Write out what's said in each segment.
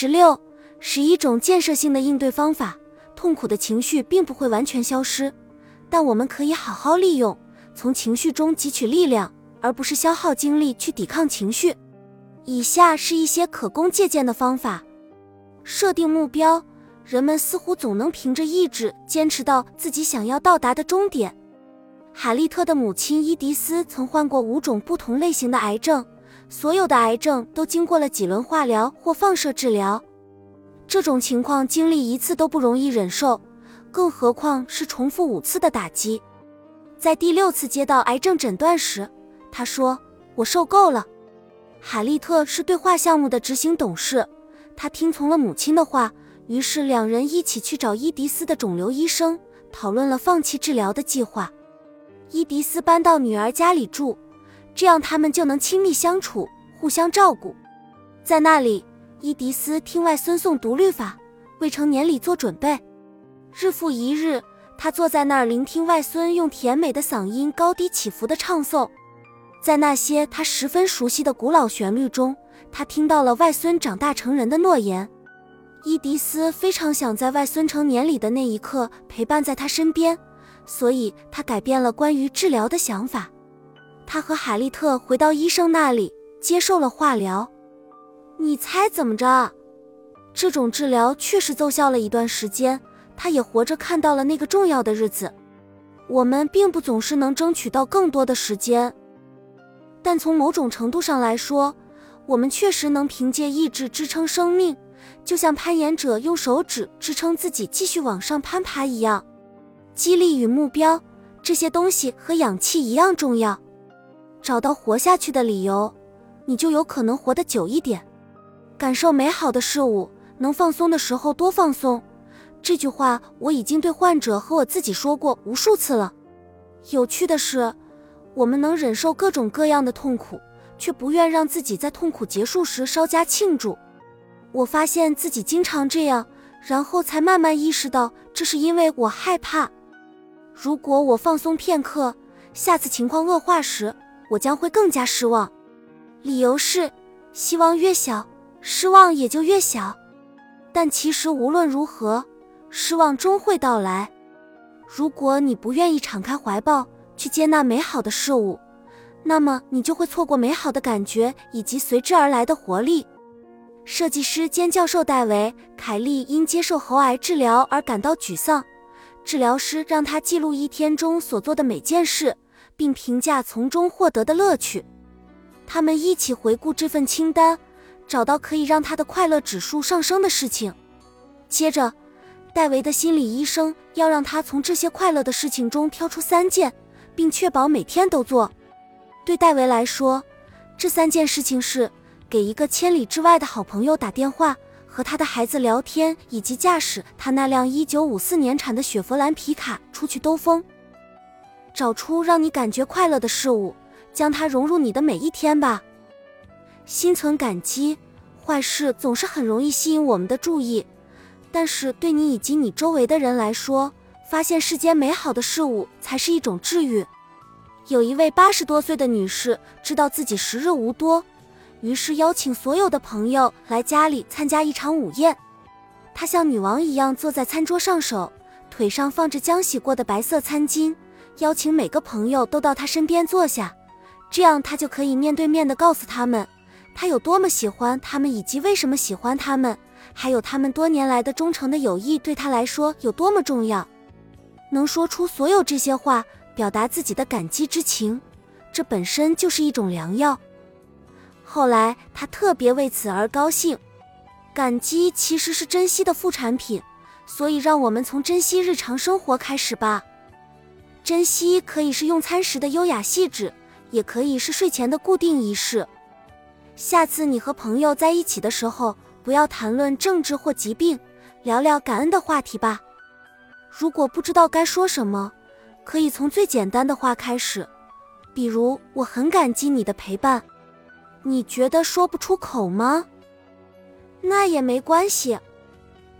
十六是一种建设性的应对方法。痛苦的情绪并不会完全消失，但我们可以好好利用，从情绪中汲取力量，而不是消耗精力去抵抗情绪。以下是一些可供借鉴的方法：设定目标，人们似乎总能凭着意志坚持到自己想要到达的终点。海利特的母亲伊迪丝曾患过五种不同类型的癌症，所有的癌症都经过了几轮化疗或放射治疗。这种情况经历一次都不容易忍受，更何况是重复五次的打击。在第六次接到癌症诊断时，他说：“我受够了。”海利特是对话项目的执行董事，他听从了母亲的话，于是两人一起去找伊迪丝的肿瘤医生，讨论了放弃治疗的计划。伊迪丝搬到女儿家里住，这样他们就能亲密相处，互相照顾。在那里。伊迪丝听外孙诵读律法，为成年礼做准备。日复一日，他坐在那儿聆听外孙用甜美的嗓音高低起伏地唱诵。在那些他十分熟悉的古老旋律中，他听到了外孙长大成人的诺言。伊迪丝非常想在外孙成年礼的那一刻陪伴在他身边，所以他改变了关于治疗的想法。他和海利特回到医生那里，接受了化疗。你猜怎么着？这种治疗确实奏效了一段时间，他也活着看到了那个重要的日子。我们并不总是能争取到更多的时间，但从某种程度上来说，我们确实能凭借意志支撑生命，就像攀岩者用手指支撑自己继续往上攀爬一样。激励与目标这些东西和氧气一样重要。找到活下去的理由，你就有可能活得久一点。感受美好的事物，能放松的时候多放松。这句话我已经对患者和我自己说过无数次了。有趣的是，我们能忍受各种各样的痛苦，却不愿让自己在痛苦结束时稍加庆祝。我发现自己经常这样，然后才慢慢意识到这是因为我害怕。如果我放松片刻，下次情况恶化时，我将会更加失望。理由是，希望越小。失望也就越小，但其实无论如何，失望终会到来。如果你不愿意敞开怀抱去接纳美好的事物，那么你就会错过美好的感觉以及随之而来的活力。设计师兼教授戴维·凯利因接受喉癌治疗而感到沮丧，治疗师让他记录一天中所做的每件事，并评价从中获得的乐趣。他们一起回顾这份清单。找到可以让他的快乐指数上升的事情。接着，戴维的心理医生要让他从这些快乐的事情中挑出三件，并确保每天都做。对戴维来说，这三件事情是给一个千里之外的好朋友打电话、和他的孩子聊天，以及驾驶他那辆1954年产的雪佛兰皮卡出去兜风。找出让你感觉快乐的事物，将它融入你的每一天吧。心存感激，坏事总是很容易吸引我们的注意，但是对你以及你周围的人来说，发现世间美好的事物才是一种治愈。有一位八十多岁的女士知道自己时日无多，于是邀请所有的朋友来家里参加一场午宴。她像女王一样坐在餐桌上，手腿上放着浆洗过的白色餐巾，邀请每个朋友都到他身边坐下，这样他就可以面对面的告诉他们。他有多么喜欢他们，以及为什么喜欢他们，还有他们多年来的忠诚的友谊对他来说有多么重要。能说出所有这些话，表达自己的感激之情，这本身就是一种良药。后来他特别为此而高兴。感激其实是珍惜的副产品，所以让我们从珍惜日常生活开始吧。珍惜可以是用餐时的优雅细致，也可以是睡前的固定仪式。下次你和朋友在一起的时候，不要谈论政治或疾病，聊聊感恩的话题吧。如果不知道该说什么，可以从最简单的话开始，比如“我很感激你的陪伴”。你觉得说不出口吗？那也没关系，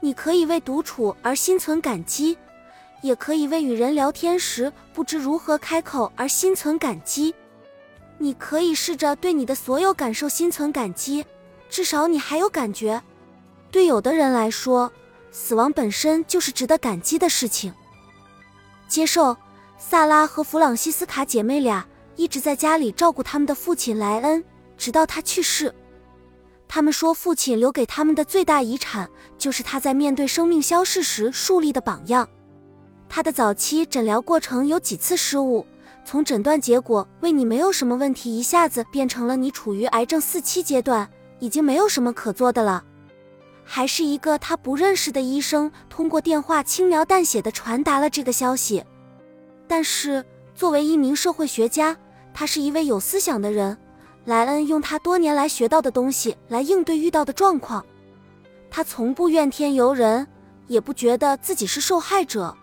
你可以为独处而心存感激，也可以为与人聊天时不知如何开口而心存感激。你可以试着对你的所有感受心存感激，至少你还有感觉。对有的人来说，死亡本身就是值得感激的事情。接受，萨拉和弗朗西斯卡姐妹俩一直在家里照顾他们的父亲莱恩，直到他去世。他们说，父亲留给他们的最大遗产就是他在面对生命消逝时树立的榜样。他的早期诊疗过程有几次失误，从诊断结果为你没有什么问题，一下子变成了你处于癌症四期阶段，已经没有什么可做的了。还是一个他不认识的医生通过电话轻描淡写的传达了这个消息。但是作为一名社会学家，他是一位有思想的人。莱恩用他多年来学到的东西来应对遇到的状况，他从不怨天尤人，也不觉得自己是受害者。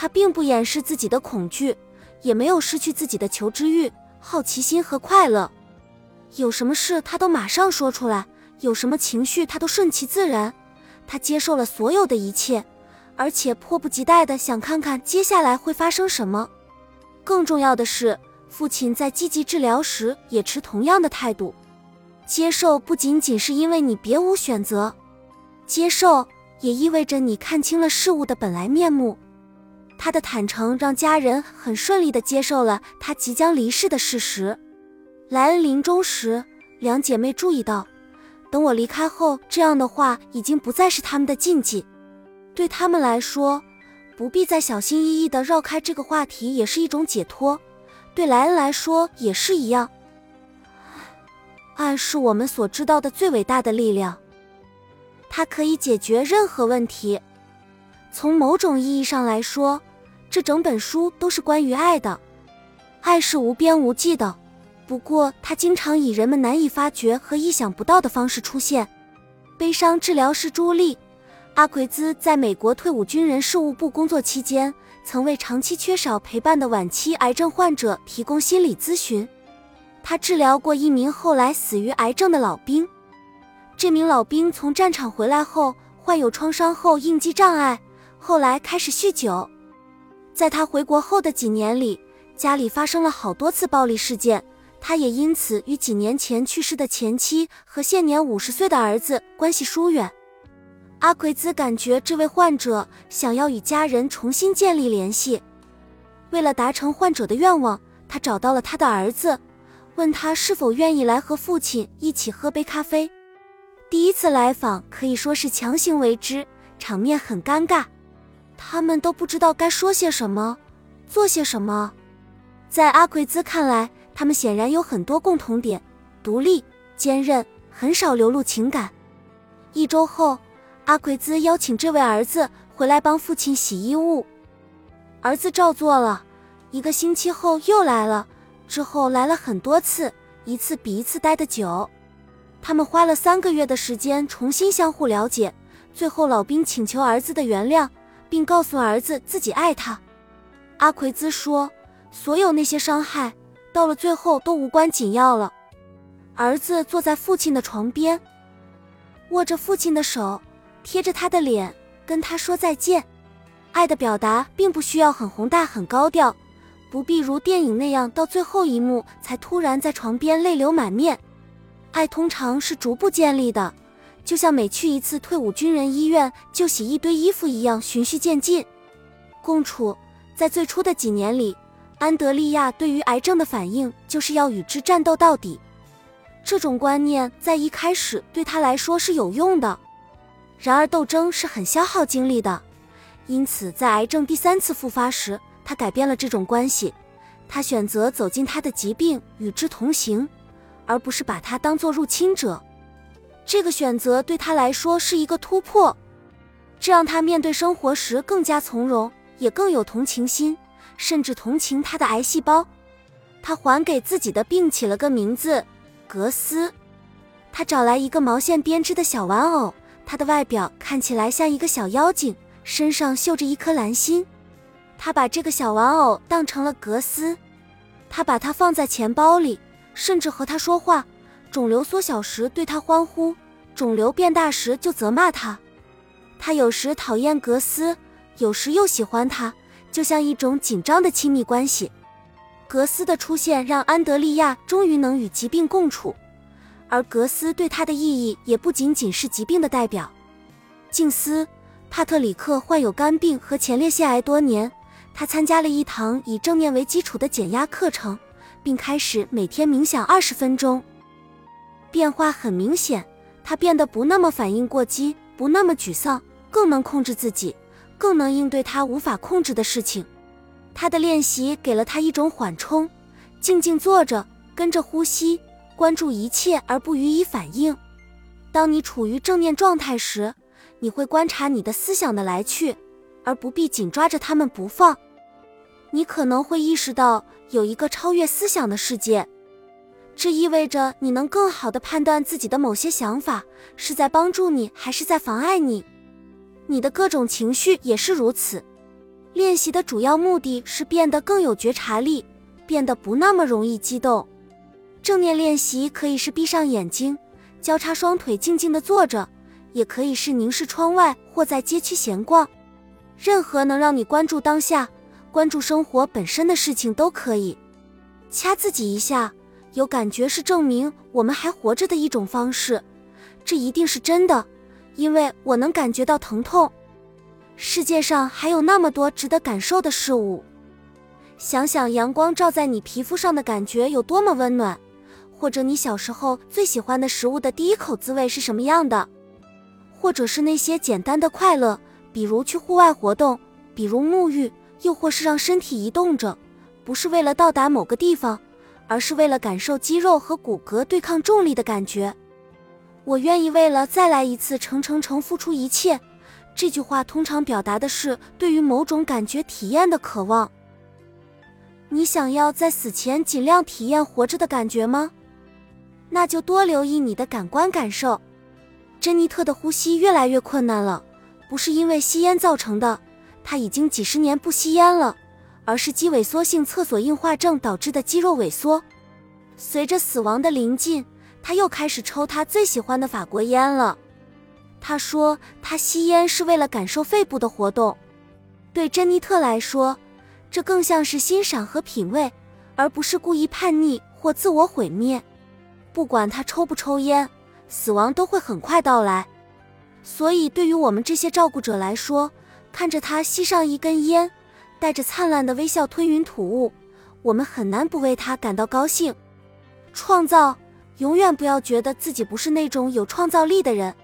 他并不掩饰自己的恐惧，也没有失去自己的求知欲、好奇心和快乐。有什么事他都马上说出来，有什么情绪他都顺其自然。他接受了所有的一切，而且迫不及待地想看看接下来会发生什么。更重要的是。父亲在积极治疗时也持同样的态度，接受不仅仅是因为你别无选择，接受也意味着你看清了事物的本来面目。他的坦诚让家人很顺利地接受了他即将离世的事实。莱恩临终时，两姐妹注意到，等我离开后，这样的话已经不再是他们的禁忌，对他们来说，不必再小心翼翼地绕开这个话题，也是一种解脱。对莱恩来说也是一样。爱是我们所知道的最伟大的力量，它可以解决任何问题。从某种意义上来说，这整本书都是关于爱的。爱是无边无际的，不过它经常以人们难以发觉和意想不到的方式出现。悲伤治疗师朱莉·阿奎兹在美国退伍军人事务部工作期间。曾为长期缺少陪伴的晚期癌症患者提供心理咨询。他治疗过一名后来死于癌症的老兵。这名老兵从战场回来后患有创伤后应激障碍，后来开始酗酒。在他回国后的几年里，家里发生了好多次暴力事件，他也因此与几年前去世的前妻和现年五十岁的儿子关系疏远。阿奎兹感觉这位患者想要与家人重新建立联系。为了达成患者的愿望，他找到了他的儿子，问他是否愿意来和父亲一起喝杯咖啡。第一次来访可以说是强行为之，场面很尴尬，他们都不知道该说些什么，做些什么。在阿奎兹看来，他们显然有很多共同点：独立、坚韧，很少流露情感。一周后。阿奎兹邀请这位儿子回来帮父亲洗衣物，儿子照做了。一个星期后又来了，之后来了很多次，一次比一次待得久。他们花了三个月的时间重新相互了解。最后，老兵请求儿子的原谅，并告诉儿子自己爱他。阿奎兹说：“所有那些伤害，到了最后都无关紧要了。”儿子坐在父亲的床边，握着父亲的手。贴着他的脸，跟他说再见。爱的表达并不需要很宏大、很高调，不必如电影那样到最后一幕才突然在床边泪流满面。爱通常是逐步建立的，就像每去一次退伍军人医院就洗一堆衣服一样，循序渐进。共处在最初的几年里，安德利亚对于癌症的反应就是要与之战斗到底。这种观念在一开始对他来说是有用的。然而，斗争是很消耗精力的，因此在癌症第三次复发时，他改变了这种关系。他选择走进他的疾病，与之同行，而不是把它当作入侵者。这个选择对他来说是一个突破，这让他面对生活时更加从容，也更有同情心，甚至同情他的癌细胞。他还给自己的病起了个名字——格斯。他找来一个毛线编织的小玩偶。他的外表看起来像一个小妖精，身上绣着一颗蓝心。他把这个小玩偶当成了格斯，他把它放在钱包里，甚至和他说话。肿瘤缩小时对他欢呼，肿瘤变大时就责骂他。他有时讨厌格斯，有时又喜欢他，就像一种紧张的亲密关系。格斯的出现让安德利亚终于能与疾病共处。而格斯对他的意义也不仅仅是疾病的代表，静思，帕特里克患有肝病和前列腺癌多年，他参加了一堂以正念为基础的减压课程，并开始每天冥想二十分钟。变化很明显，他变得不那么反应过激，不那么沮丧，更能控制自己，更能应对他无法控制的事情。他的练习给了他一种缓冲，静静坐着，跟着呼吸，关注一切而不予以反应。当你处于正念状态时，你会观察你的思想的来去，而不必紧抓着它们不放。你可能会意识到有一个超越思想的世界。这意味着你能更好的判断自己的某些想法是在帮助你还是在妨碍你。你的各种情绪也是如此。练习的主要目的是变得更有觉察力，变得不那么容易激动。正念练习可以是闭上眼睛，交叉双腿静静地坐着，也可以是凝视窗外或在街区闲逛。任何能让你关注当下、关注生活本身的事情都可以。掐自己一下。有感觉是证明我们还活着的一种方式，这一定是真的，因为我能感觉到疼痛。世界上还有那么多值得感受的事物。想想阳光照在你皮肤上的感觉有多么温暖，或者你小时候最喜欢的食物的第一口滋味是什么样的，或者是那些简单的快乐，比如去户外活动，比如沐浴，又或是让身体移动着，不是为了到达某个地方。而是为了感受肌肉和骨骼对抗重力的感觉，我愿意为了再来一次成成成付出一切。这句话通常表达的是对于某种感觉体验的渴望。你想要在死前尽量体验活着的感觉吗？那就多留意你的感官感受。珍妮特的呼吸越来越困难了，不是因为吸烟造成的，她已经几十年不吸烟了。而是肌萎缩性厕所硬化症导致的肌肉萎缩。随着死亡的临近，他又开始抽他最喜欢的法国烟了。他说，他吸烟是为了感受肺部的活动。对珍妮特来说，这更像是欣赏和品味，而不是故意叛逆或自我毁灭。不管他抽不抽烟，死亡都会很快到来。所以，对于我们这些照顾者来说，看着他吸上一根烟。带着灿烂的微笑吞云吐雾，我们很难不为他感到高兴。创造，永远不要觉得自己不是那种有创造力的人。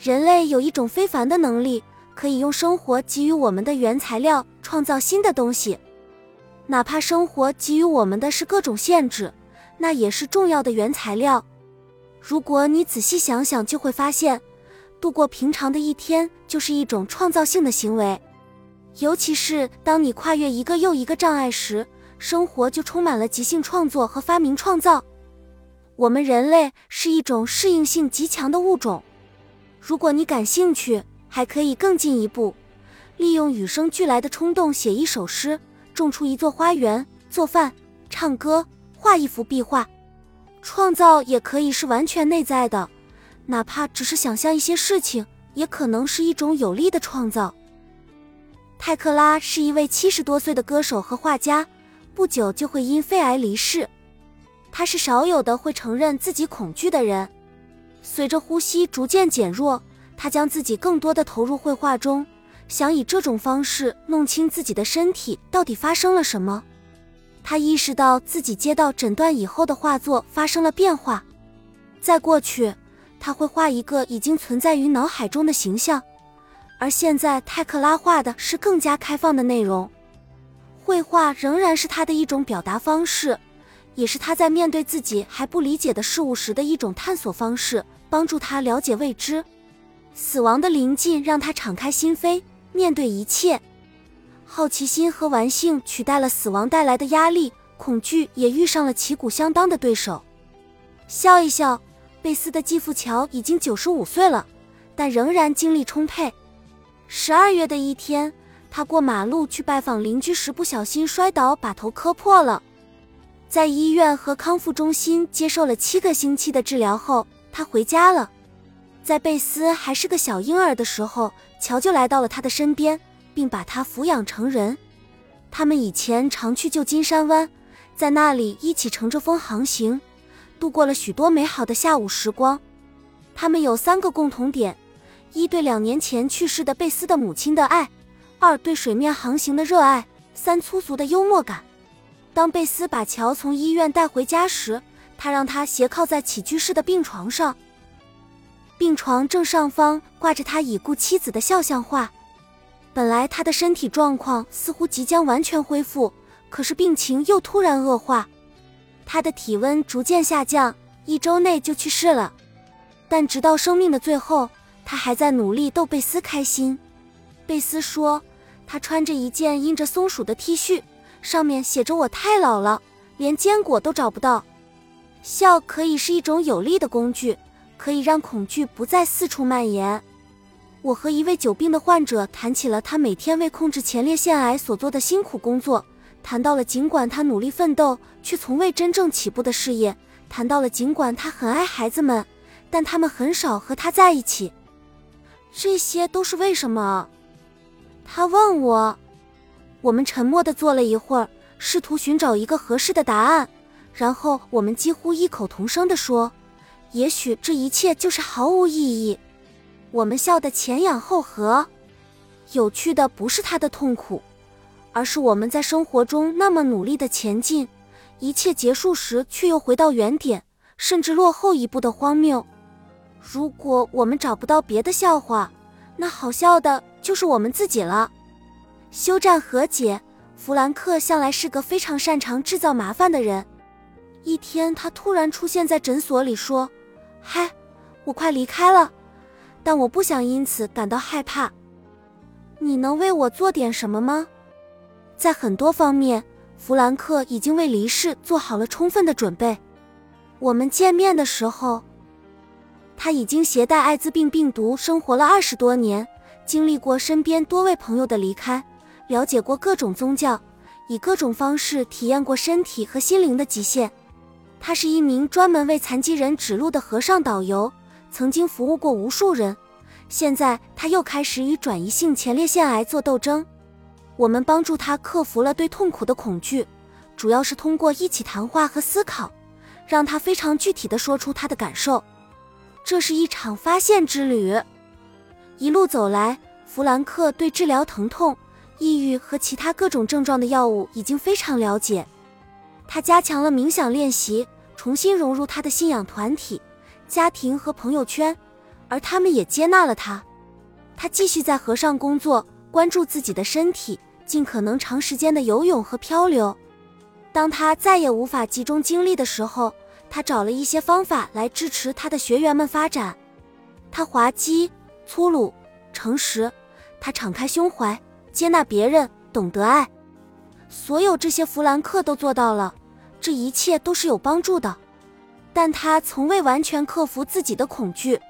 人类有一种非凡的能力，可以用生活给予我们的原材料创造新的东西，哪怕生活给予我们的是各种限制，那也是重要的原材料。如果你仔细想想，就会发现，度过平常的一天就是一种创造性的行为。尤其是当你跨越一个又一个障碍时，生活就充满了即兴创作和发明创造。我们人类是一种适应性极强的物种。如果你感兴趣，还可以更进一步，利用与生俱来的冲动写一首诗，种出一座花园，做饭、唱歌、画一幅壁画。创造也可以是完全内在的，哪怕只是想象一些事情，也可能是一种有力的创造。泰克拉是一位七十多岁的歌手和画家，不久就会因肺癌离世。他是少有的会承认自己恐惧的人。随着呼吸逐渐减弱，他将自己更多的投入绘画中，想以这种方式弄清自己的身体到底发生了什么。他意识到自己接到诊断以后的画作发生了变化。在过去，他会画一个已经存在于脑海中的形象。而现在，泰克拉画的是更加开放的内容。绘画仍然是他的一种表达方式，也是他在面对自己还不理解的事物时的一种探索方式，帮助他了解未知。死亡的临近让他敞开心扉，面对一切。好奇心和玩性取代了死亡带来的压力，恐惧也遇上了旗鼓相当的对手。笑一笑，贝斯的继父乔已经九十五岁了，但仍然精力充沛。十二月的一天，他过马路去拜访邻居时不小心摔倒，把头磕破了。在医院和康复中心接受了七个星期的治疗后，他回家了。在贝斯还是个小婴儿的时候，乔就来到了他的身边，并把他抚养成人。他们以前常去旧金山湾，在那里一起乘着风航行，度过了许多美好的下午时光。他们有三个共同点。一对两年前去世的贝斯的母亲的爱，二对水面航行的热爱，三粗俗的幽默感。当贝斯把乔从医院带回家时，他让他斜靠在起居室的病床上，病床正上方挂着他已故妻子的肖像画。本来他的身体状况似乎即将完全恢复，可是病情又突然恶化，他的体温逐渐下降，一周内就去世了。但直到生命的最后，他还在努力逗贝斯开心。贝斯说，他穿着一件印着松鼠的 T 恤，上面写着“我太老了，连坚果都找不到”。笑可以是一种有力的工具，可以让恐惧不再四处蔓延。我和一位久病的患者谈起了他每天为控制前列腺癌所做的辛苦工作，谈到了尽管他努力奋斗却从未真正起步的事业，谈到了尽管他很爱孩子们，但他们很少和他在一起。这些都是为什么？他问我。我们沉默地坐了一会儿，试图寻找一个合适的答案，然后我们几乎异口同声地说：“也许这一切就是毫无意义。”我们笑得前仰后合。有趣的不是他的痛苦，而是我们在生活中那么努力的前进，一切结束时却又回到原点，甚至落后一步的荒谬。如果我们找不到别的笑话，那好笑的就是我们自己了。休战和解，弗兰克向来是个非常擅长制造麻烦的人。一天，他突然出现在诊所里，说：“嗨，我快离开了。”但我不想因此感到害怕。你能为我做点什么吗？在很多方面，弗兰克已经为离世做好了充分的准备。我们见面的时候，他已经携带艾滋病病毒生活了二十多年，经历过身边多位朋友的离开，了解过各种宗教，以各种方式体验过身体和心灵的极限。他是一名专门为残疾人指路的和尚导游。曾经服务过无数人，现在他又开始与转移性前列腺癌做斗争。我们帮助他克服了对痛苦的恐惧，主要是通过一起谈话和思考，让他非常具体的说出他的感受。这是一场发现之旅。一路走来，弗兰克对治疗疼痛、抑郁和其他各种症状的药物已经非常了解。他加强了冥想练习，重新融入他的信仰团体。家庭和朋友圈，而他们也接纳了他。他继续在河上工作，关注自己的身体，尽可能长时间的游泳和漂流。当他再也无法集中精力的时候，他找了一些方法来支持他的学员们发展。他滑稽、粗鲁、诚实，他敞开胸怀，接纳别人，懂得爱。所有这些，弗兰克都做到了。这一切都是有帮助的。但他从未完全克服自己的恐惧。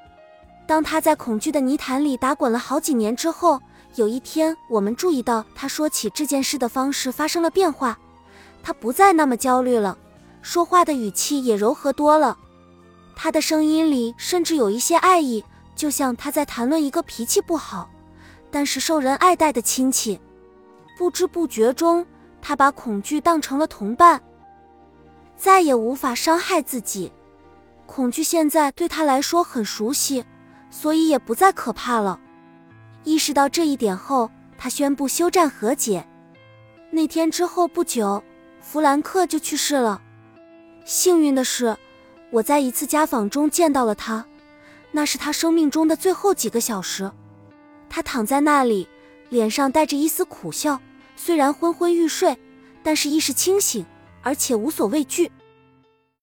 当他在恐惧的泥潭里打滚了好几年之后，有一天，我们注意到他说起这件事的方式发生了变化。他不再那么焦虑了，说话的语气也柔和多了。他的声音里甚至有一些爱意，就像他在谈论一个脾气不好，但是受人爱戴的亲戚。不知不觉中，他把恐惧当成了同伴，再也无法伤害自己。恐惧现在对他来说很熟悉，所以也不再可怕了。意识到这一点后，他宣布休战和解。那天之后不久，弗兰克就去世了。幸运的是，我在一次家访中见到了他，那是他生命中的最后几个小时。他躺在那里，脸上带着一丝苦笑，虽然昏昏欲睡，但是意识清醒，而且无所畏惧。